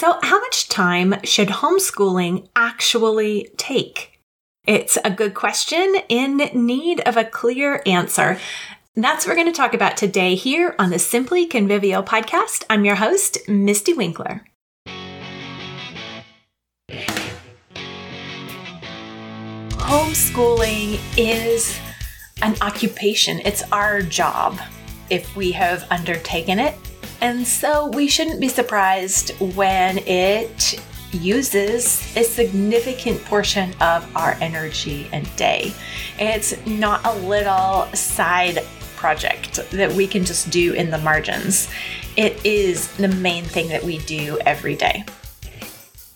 So, how much time should homeschooling actually take? It's a good question in need of a clear answer. That's what we're going to talk about today here on the Simply Convivial podcast. I'm your host, Mystie Winckler. Homeschooling is an occupation, it's our job if we have undertaken it. And so we shouldn't be surprised when it uses a significant portion of our energy and day. It's not a little side project that we can just do in the margins. It is the main thing that we do every day.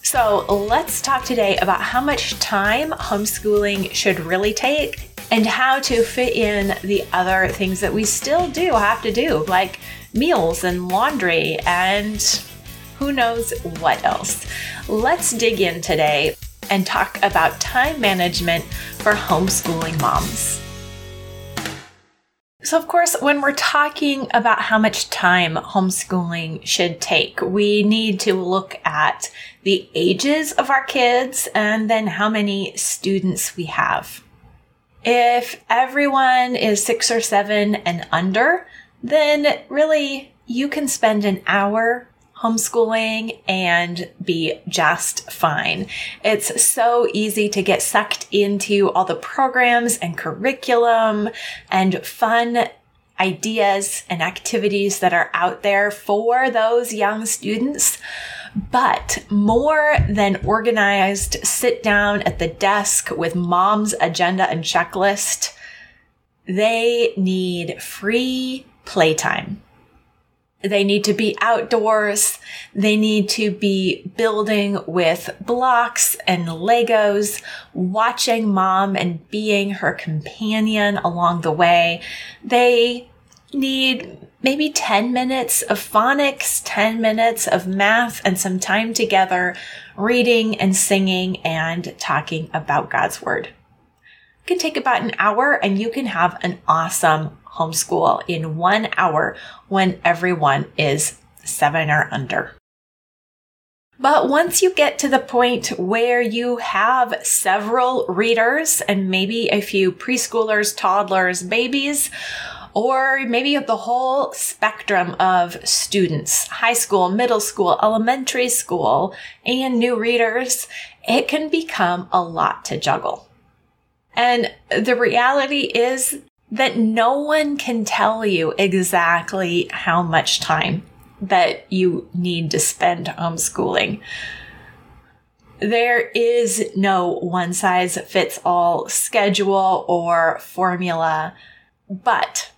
So let's talk today about how much time homeschooling should really take and how to fit in the other things that we still do have to do, like meals and laundry and who knows what else. Let's dig in today and talk about time management for homeschooling moms. So, of course, when we're talking about how much time homeschooling should take, we need to look at the ages of our kids and then how many students we have. If everyone is six or seven and under, then really you can spend an hour homeschooling and be just fine. It's so easy to get sucked into all the programs and curriculum and fun ideas and activities that are out there for those young students. But more than organized sit down at the desk with mom's agenda and checklist, they need free playtime. They need to be outdoors. They need to be building with blocks and Legos, watching mom and being her companion along the way. They need maybe 10 minutes of phonics, 10 minutes of math, and some time together reading and singing and talking about God's Word. It can take about an hour and you can have an awesome homeschool in one hour when everyone is seven or under. But once you get to the point where you have several readers and maybe a few preschoolers, toddlers, babies, or maybe the whole spectrum of students, high school, middle school, elementary school, and new readers, it can become a lot to juggle. And the reality is that no one can tell you exactly how much time that you need to spend homeschooling. There is no one size fits all schedule or formula, but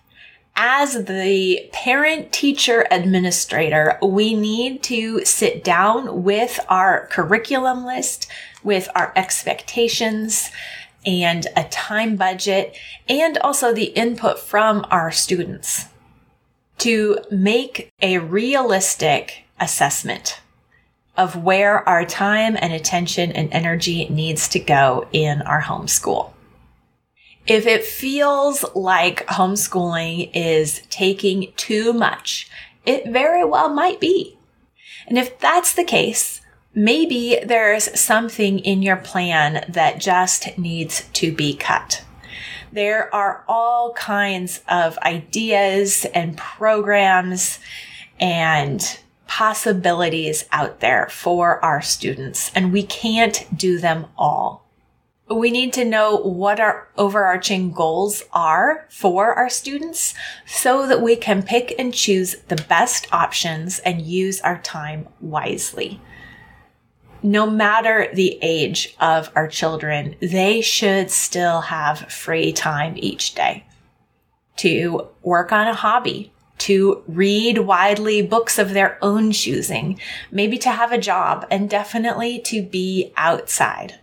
as the parent teacher administrator, we need to sit down with our curriculum list, with our expectations, and a time budget and also the input from our students to make a realistic assessment of where our time and attention and energy needs to go in our homeschool. If it feels like homeschooling is taking too much, it very well might be. And if that's the case, maybe there's something in your plan that just needs to be cut. There are all kinds of ideas and programs and possibilities out there for our students, and we can't do them all. We need to know what our overarching goals are for our students so that we can pick and choose the best options and use our time wisely no matter the age of our children, they should still have free time each day to work on a hobby, to read widely books of their own choosing, maybe to have a job, and definitely to be outside.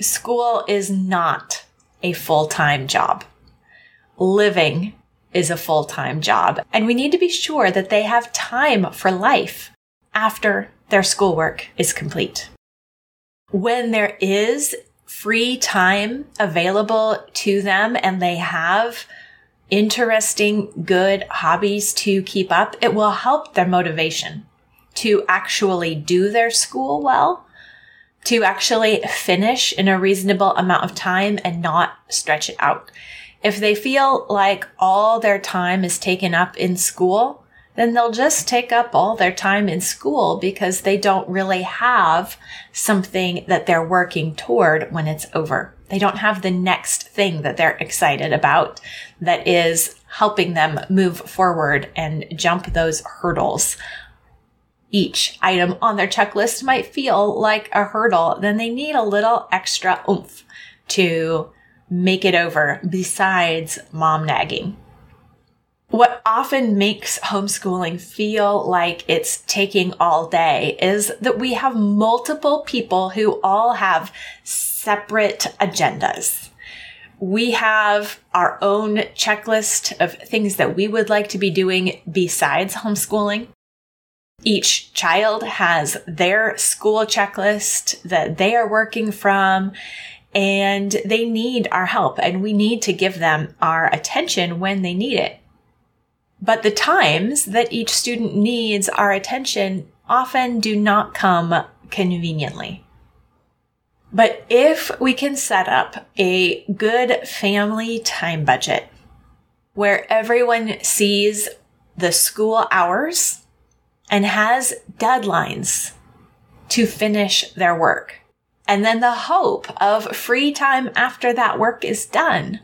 School is not a full-time job. Living is a full-time job, and we need to be sure that they have time for life after their schoolwork is complete. When there is free time available to them and they have interesting, good hobbies to keep up, it will help their motivation. to actually do their school well, to actually finish in a reasonable amount of time and not stretch it out. If they feel like all their time is taken up in school, then they'll just take up all their time in school because they don't really have something that they're working toward when it's over. They don't have the next thing that they're excited about that is helping them move forward and jump those hurdles. Each item on their checklist might feel like a hurdle, then they need a little extra oomph to make it over besides mom nagging. What often makes homeschooling feel like it's taking all day is that we have multiple people who all have separate agendas. We have our own checklist of things that we would like to be doing besides homeschooling. Each child has their school checklist that they are working from and they need our help and we need to give them our attention when they need it. But the times that each student needs our attention often do not come conveniently. But if we can set up a good family time budget where everyone sees the school hours and has deadlines to finish their work, and then the hope of free time after that work is done,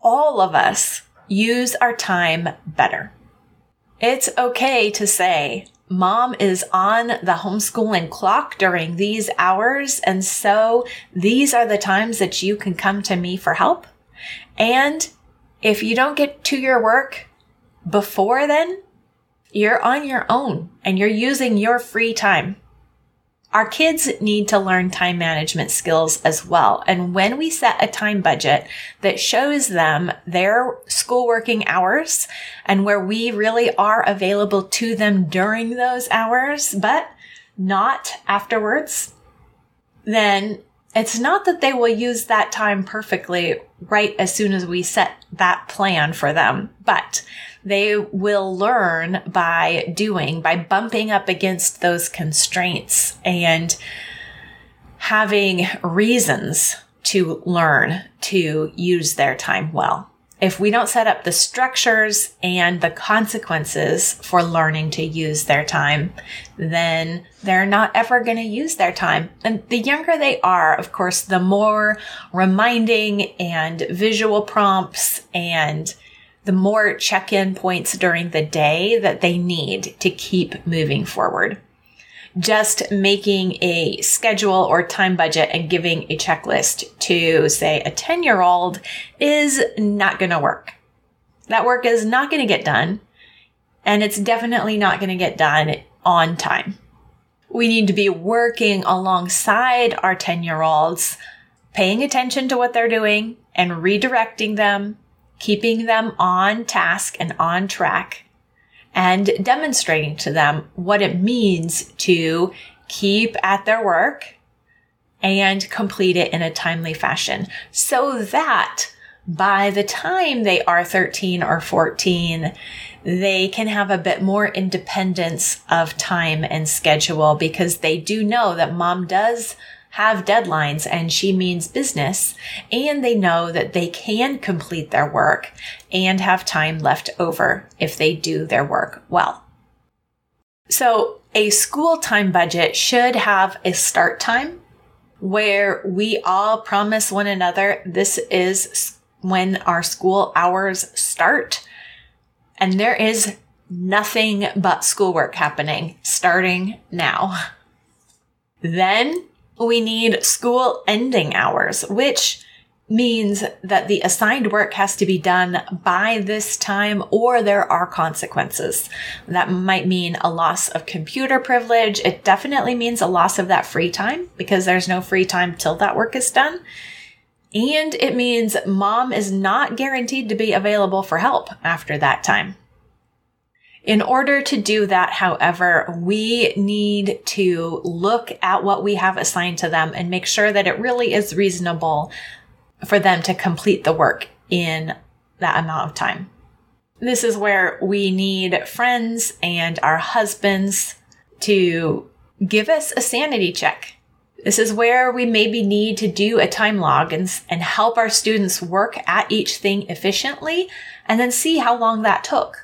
all of us use our time better. It's okay to say, Mom is on the homeschooling clock during these hours, and so these are the times that you can come to me for help. And if you don't get to your work before then, you're on your own and you're using your free time. Our kids need to learn time management skills as well. And when we set a time budget that shows them their school working hours and where we really are available to them during those hours, but not afterwards, then it's not that they will use that time perfectly right as soon as we set that plan for them, but they will learn by doing, by bumping up against those constraints and having reasons to learn to use their time well. If we don't set up the structures and the consequences for learning to use their time, then they're not ever going to use their time. And the younger they are, of course, the more reminding and visual prompts and the more check in points during the day that they need to keep moving forward. Just making a schedule or time budget and giving a checklist to, say, a 10 year old is not going to work. That work is not going to get done, and it's definitely not going to get done on time. We need to be working alongside our 10 year olds, paying attention to what they're doing and redirecting them keeping them on task and on track and demonstrating to them what it means to keep at their work and complete it in a timely fashion. So that by the time they are 13 or 14, they can have a bit more independence of time and schedule because they do know that mom does have deadlines and she means business and they know that they can complete their work and have time left over if they do their work well. So a school time budget should have a start time where we all promise one another this is when our school hours start. And there is nothing but schoolwork happening starting now. Then we need school ending hours, which means that the assigned work has to be done by this time or there are consequences. That might mean a loss of computer privilege. It definitely means a loss of that free time because there's no free time till that work is done. And it means mom is not guaranteed to be available for help after that time. In order to do that, however, we need to look at what we have assigned to them and make sure that it really is reasonable for them to complete the work in that amount of time. This is where we need friends and our husbands to give us a sanity check. This is where we maybe need to do a time log and, and help our students work at each thing efficiently and then see how long that took.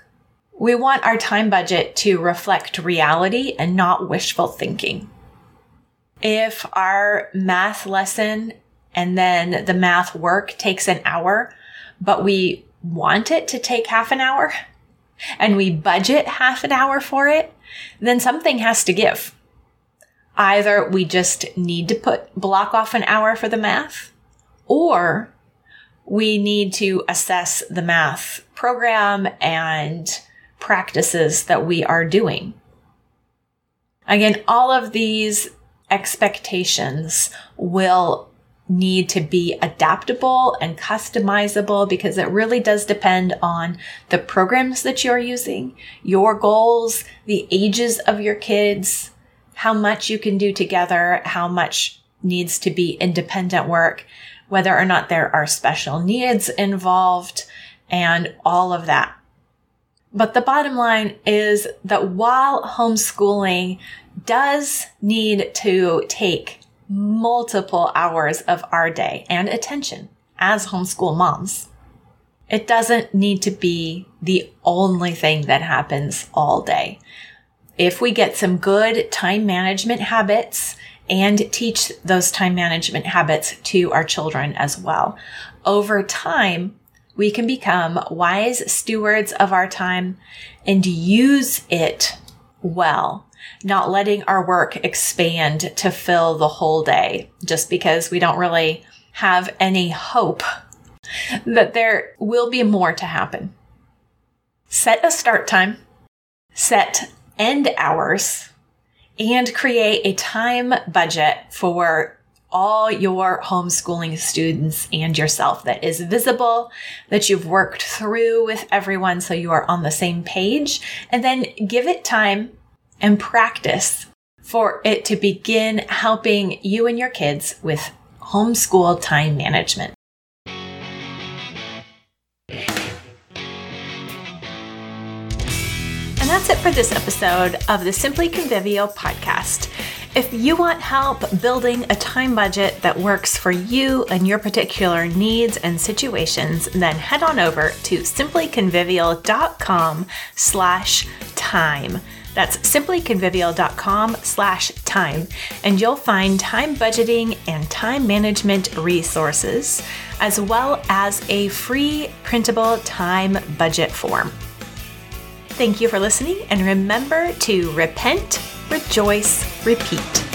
We want our time budget to reflect reality and not wishful thinking. If our math lesson and then the math work takes an hour, but we want it to take half an hour and we budget half an hour for it, then something has to give. Either we just need to put block off an hour for the math or we need to assess the math program and practices that we are doing. Again, all of these expectations will need to be adaptable and customizable because it really does depend on the programs that you're using, your goals, the ages of your kids, how much you can do together, how much needs to be independent work, whether or not there are special needs involved, and all of that. But the bottom line is that while homeschooling does need to take multiple hours of our day and attention as homeschool moms, it doesn't need to be the only thing that happens all day. If we get some good time management habits and teach those time management habits to our children as well, over time, we can become wise stewards of our time and use it well, not letting our work expand to fill the whole day just because we don't really have any hope that there will be more to happen. Set a start time, set end hours, and create a time budget for all your homeschooling students and yourself that is visible, that you've worked through with everyone so you are on the same page, and then give it time and practice for it to begin helping you and your kids with homeschool time management. And that's it for this episode of the Simply Convivial podcast. If you want help building a time budget that works for you and your particular needs and situations, then head on over to simplyconvivial.com slash time. That's simplyconvivial.com slash time, and you'll find time budgeting and time management resources, as well as a free printable time budget form. Thank you for listening, and remember to repent rejoice, repeat.